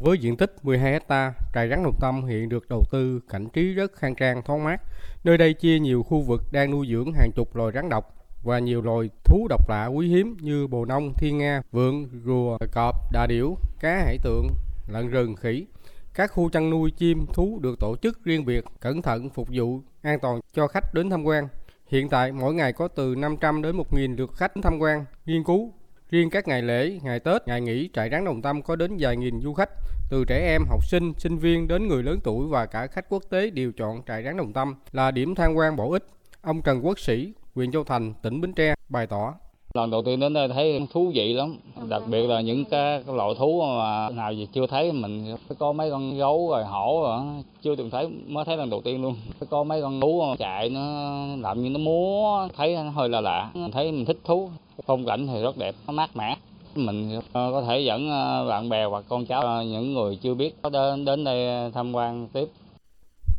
Với diện tích 12 hecta, trại rắn Đồng Tâm hiện được đầu tư cảnh trí rất khang trang thoáng mát. Nơi đây chia nhiều khu vực đang nuôi dưỡng hàng chục loài rắn độc và nhiều loài thú độc lạ quý hiếm như bồ nông, thiên nga, vượn, rùa, cọp, đà điểu, cá hải tượng, lợn rừng, khỉ. Các khu chăn nuôi chim, thú được tổ chức riêng biệt, cẩn thận phục vụ an toàn cho khách đến tham quan. Hiện tại mỗi ngày có từ 500 đến 1.000 lượt khách tham quan, nghiên cứu. Riêng các ngày lễ, ngày Tết, ngày nghỉ, trại rắn Đồng Tâm có đến vài nghìn du khách, từ trẻ em, học sinh, sinh viên đến người lớn tuổi và cả khách quốc tế đều chọn trại rắn Đồng Tâm là điểm tham quan bổ ích. Ông Trần Quốc Sĩ, huyện Châu Thành, tỉnh Bến Tre bày tỏ. Lần đầu tiên đến đây thấy thú vị lắm, đặc biệt là những cái, cái loại thú mà nào gì chưa thấy mình có mấy con gấu rồi hổ rồi chưa từng thấy mới thấy lần đầu tiên luôn. Có mấy con thú chạy nó làm như nó múa, thấy hơi là lạ, thấy mình thích thú. Phong cảnh thì rất đẹp, nó mát mẻ. Mình có thể dẫn bạn bè hoặc con cháu những người chưa biết đến đến đây tham quan tiếp.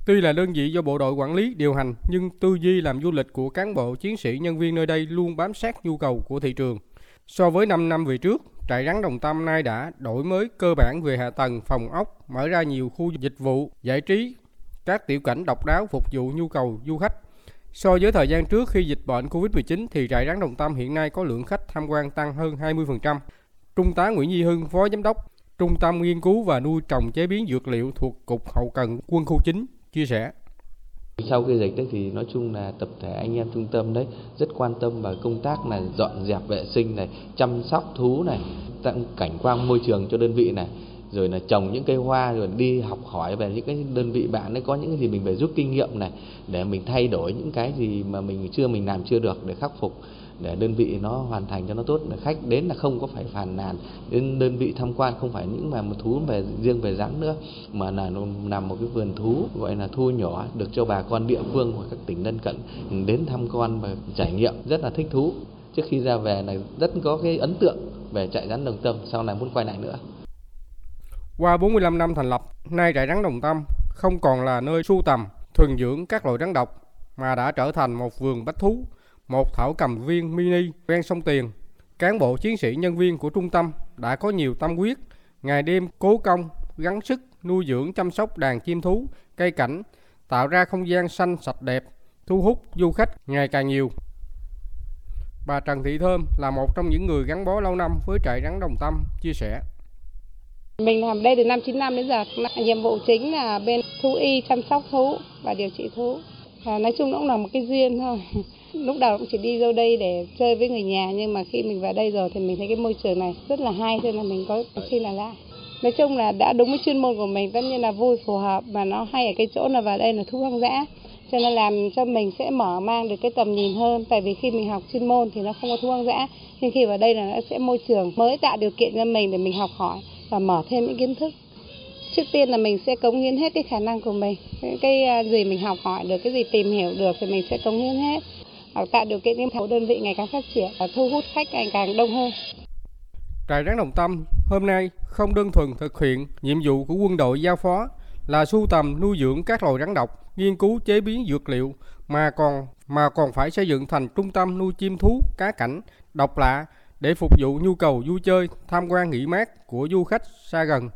Tuy là đơn vị do bộ đội quản lý điều hành, nhưng tư duy làm du lịch của cán bộ chiến sĩ nhân viên nơi đây luôn bám sát nhu cầu của thị trường. So với 5 năm về trước, trại rắn Đồng Tâm nay đã đổi mới cơ bản về hạ tầng phòng ốc, mở ra nhiều khu dịch vụ, giải trí, các tiểu cảnh độc đáo phục vụ nhu cầu du khách. So với thời gian trước khi dịch bệnh Covid-19 thì trại rắn Đồng Tâm hiện nay có lượng khách tham quan tăng hơn 20%. Trung tá Nguyễn Duy Hưng, Phó Giám đốc Trung tâm Nghiên cứu và Nuôi trồng chế biến dược liệu thuộc Cục Hậu cần Quân khu 9 chia sẻ. Sau khi dịch đấy thì nói chung là tập thể anh em trung tâm đấy rất quan tâm vào công tác là dọn dẹp vệ sinh này, chăm sóc thú này, tặng cảnh quan môi trường cho đơn vị này rồi là trồng những cây hoa, rồi đi học hỏi về những cái đơn vị bạn ấy, có những cái gì mình phải rút kinh nghiệm này, để mình thay đổi những cái gì mà mình chưa, mình làm chưa được để khắc phục, để đơn vị nó hoàn thành cho nó tốt. Để khách đến là không có phải phàn nàn, đến đơn vị tham quan không phải những mà một thú về, riêng về rắn nữa, mà là làm nằm một cái vườn thú, gọi là thu nhỏ, được cho bà con địa phương hoặc các tỉnh lân cận đến tham quan và trải nghiệm. Rất là thích thú. Trước khi ra về là rất có cái ấn tượng về trại rắn đồng tâm, sau này muốn quay lại nữa qua 45 năm thành lập, nay trại rắn Đồng Tâm không còn là nơi sưu tầm, thuần dưỡng các loài rắn độc, mà đã trở thành một vườn bách thú, một thảo cầm viên mini ven sông Tiền. Cán bộ chiến sĩ nhân viên của trung tâm đã có nhiều tâm huyết, ngày đêm cố công, gắng sức nuôi dưỡng chăm sóc đàn chim thú, cây cảnh, tạo ra không gian xanh sạch đẹp, thu hút du khách ngày càng nhiều. Bà Trần Thị Thơm là một trong những người gắn bó lâu năm với trại rắn Đồng Tâm chia sẻ. Mình làm đây từ năm 95 đến giờ, nhiệm vụ chính là bên thú y chăm sóc thú và điều trị thú. À, nói chung nó cũng là một cái duyên thôi. Lúc đầu cũng chỉ đi vô đây để chơi với người nhà nhưng mà khi mình vào đây rồi thì mình thấy cái môi trường này rất là hay cho nên mình có khi là lại. Nói chung là đã đúng với chuyên môn của mình tất nhiên là vui phù hợp mà nó hay ở cái chỗ là vào đây là thú hoang dã cho nên làm cho mình sẽ mở mang được cái tầm nhìn hơn tại vì khi mình học chuyên môn thì nó không có thú hoang dã nhưng khi vào đây là nó sẽ môi trường mới tạo điều kiện cho mình để mình học hỏi và mở thêm những kiến thức. Trước tiên là mình sẽ cống hiến hết cái khả năng của mình cái à, gì mình học hỏi được cái gì tìm hiểu được thì mình sẽ cống hiến hết hoặc tạo điều kiện cho đơn vị ngày càng phát triển và thu hút khách ngày càng đông hơn. Trại rắn Đồng Tâm hôm nay không đơn thuần thực hiện nhiệm vụ của quân đội giao phó là sưu tầm nuôi dưỡng các loài rắn độc, nghiên cứu chế biến dược liệu mà còn mà còn phải xây dựng thành trung tâm nuôi chim thú, cá cảnh độc lạ để phục vụ nhu cầu vui chơi, tham quan nghỉ mát của du khách xa gần.